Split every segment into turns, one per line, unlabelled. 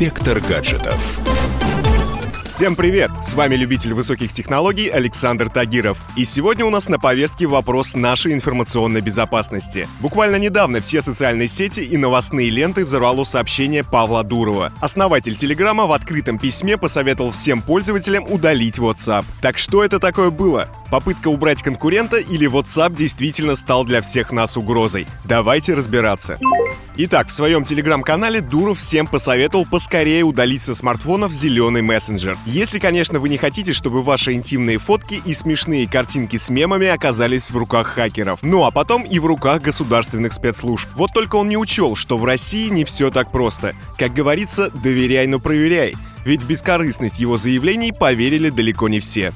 Инспектор гаджетов.
Всем привет! С вами любитель высоких технологий Александр Тагиров. И сегодня у нас на повестке вопрос нашей информационной безопасности. Буквально недавно все социальные сети и новостные ленты взорвало сообщение Павла Дурова. Основатель Телеграма в открытом письме посоветовал всем пользователям удалить WhatsApp. Так что это такое было? Попытка убрать конкурента или WhatsApp действительно стал для всех нас угрозой? Давайте разбираться. Итак, в своем телеграм-канале Дуров всем посоветовал поскорее удалить со смартфонов зеленый мессенджер. Если, конечно, вы не хотите, чтобы ваши интимные фотки и смешные картинки с мемами оказались в руках хакеров. Ну а потом и в руках государственных спецслужб. Вот только он не учел, что в России не все так просто. Как говорится, доверяй, но проверяй. Ведь бескорыстность его заявлений поверили далеко не все.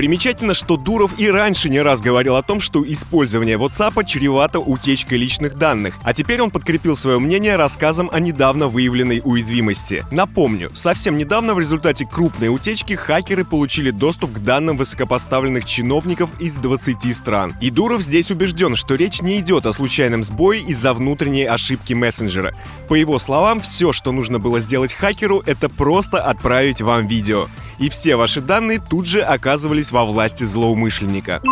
Примечательно, что Дуров и раньше не раз говорил о том, что использование WhatsApp чревато утечкой личных данных, а теперь он подкрепил свое мнение рассказом о недавно выявленной уязвимости. Напомню, совсем недавно в результате крупной утечки хакеры получили доступ к данным высокопоставленных чиновников из 20 стран. И Дуров здесь убежден, что речь не идет о случайном сбое из-за внутренней ошибки мессенджера. По его словам, все, что нужно было сделать хакеру, это просто отправить вам видео и все ваши данные тут же оказывались во власти злоумышленника.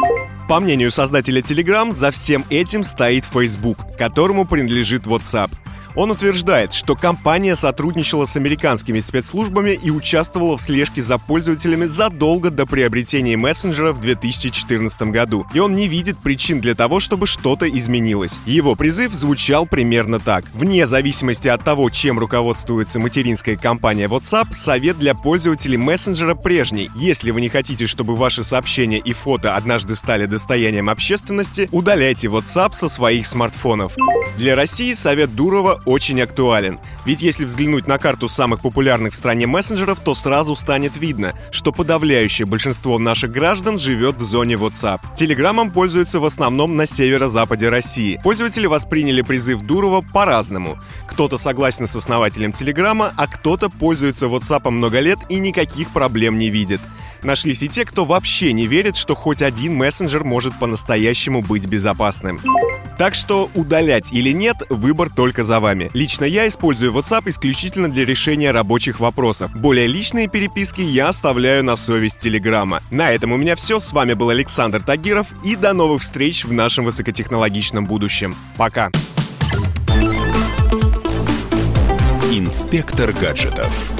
По мнению создателя Telegram, за всем этим стоит Facebook, которому принадлежит WhatsApp – он утверждает, что компания сотрудничала с американскими спецслужбами и участвовала в слежке за пользователями задолго до приобретения мессенджера в 2014 году. И он не видит причин для того, чтобы что-то изменилось. Его призыв звучал примерно так. Вне зависимости от того, чем руководствуется материнская компания WhatsApp, совет для пользователей мессенджера прежний. Если вы не хотите, чтобы ваши сообщения и фото однажды стали достоянием общественности, удаляйте WhatsApp со своих смартфонов. Для России совет Дурова очень актуален. Ведь если взглянуть на карту самых популярных в стране мессенджеров, то сразу станет видно, что подавляющее большинство наших граждан живет в зоне WhatsApp. Телеграммом пользуются в основном на северо-западе России. Пользователи восприняли призыв Дурова по-разному. Кто-то согласен с основателем Телеграма, а кто-то пользуется WhatsApp много лет и никаких проблем не видит. Нашлись и те, кто вообще не верит, что хоть один мессенджер может по-настоящему быть безопасным. Так что удалять или нет, выбор только за вами. Лично я использую WhatsApp исключительно для решения рабочих вопросов. Более личные переписки я оставляю на совесть Телеграма. На этом у меня все. С вами был Александр Тагиров и до новых встреч в нашем высокотехнологичном будущем. Пока.
Инспектор гаджетов.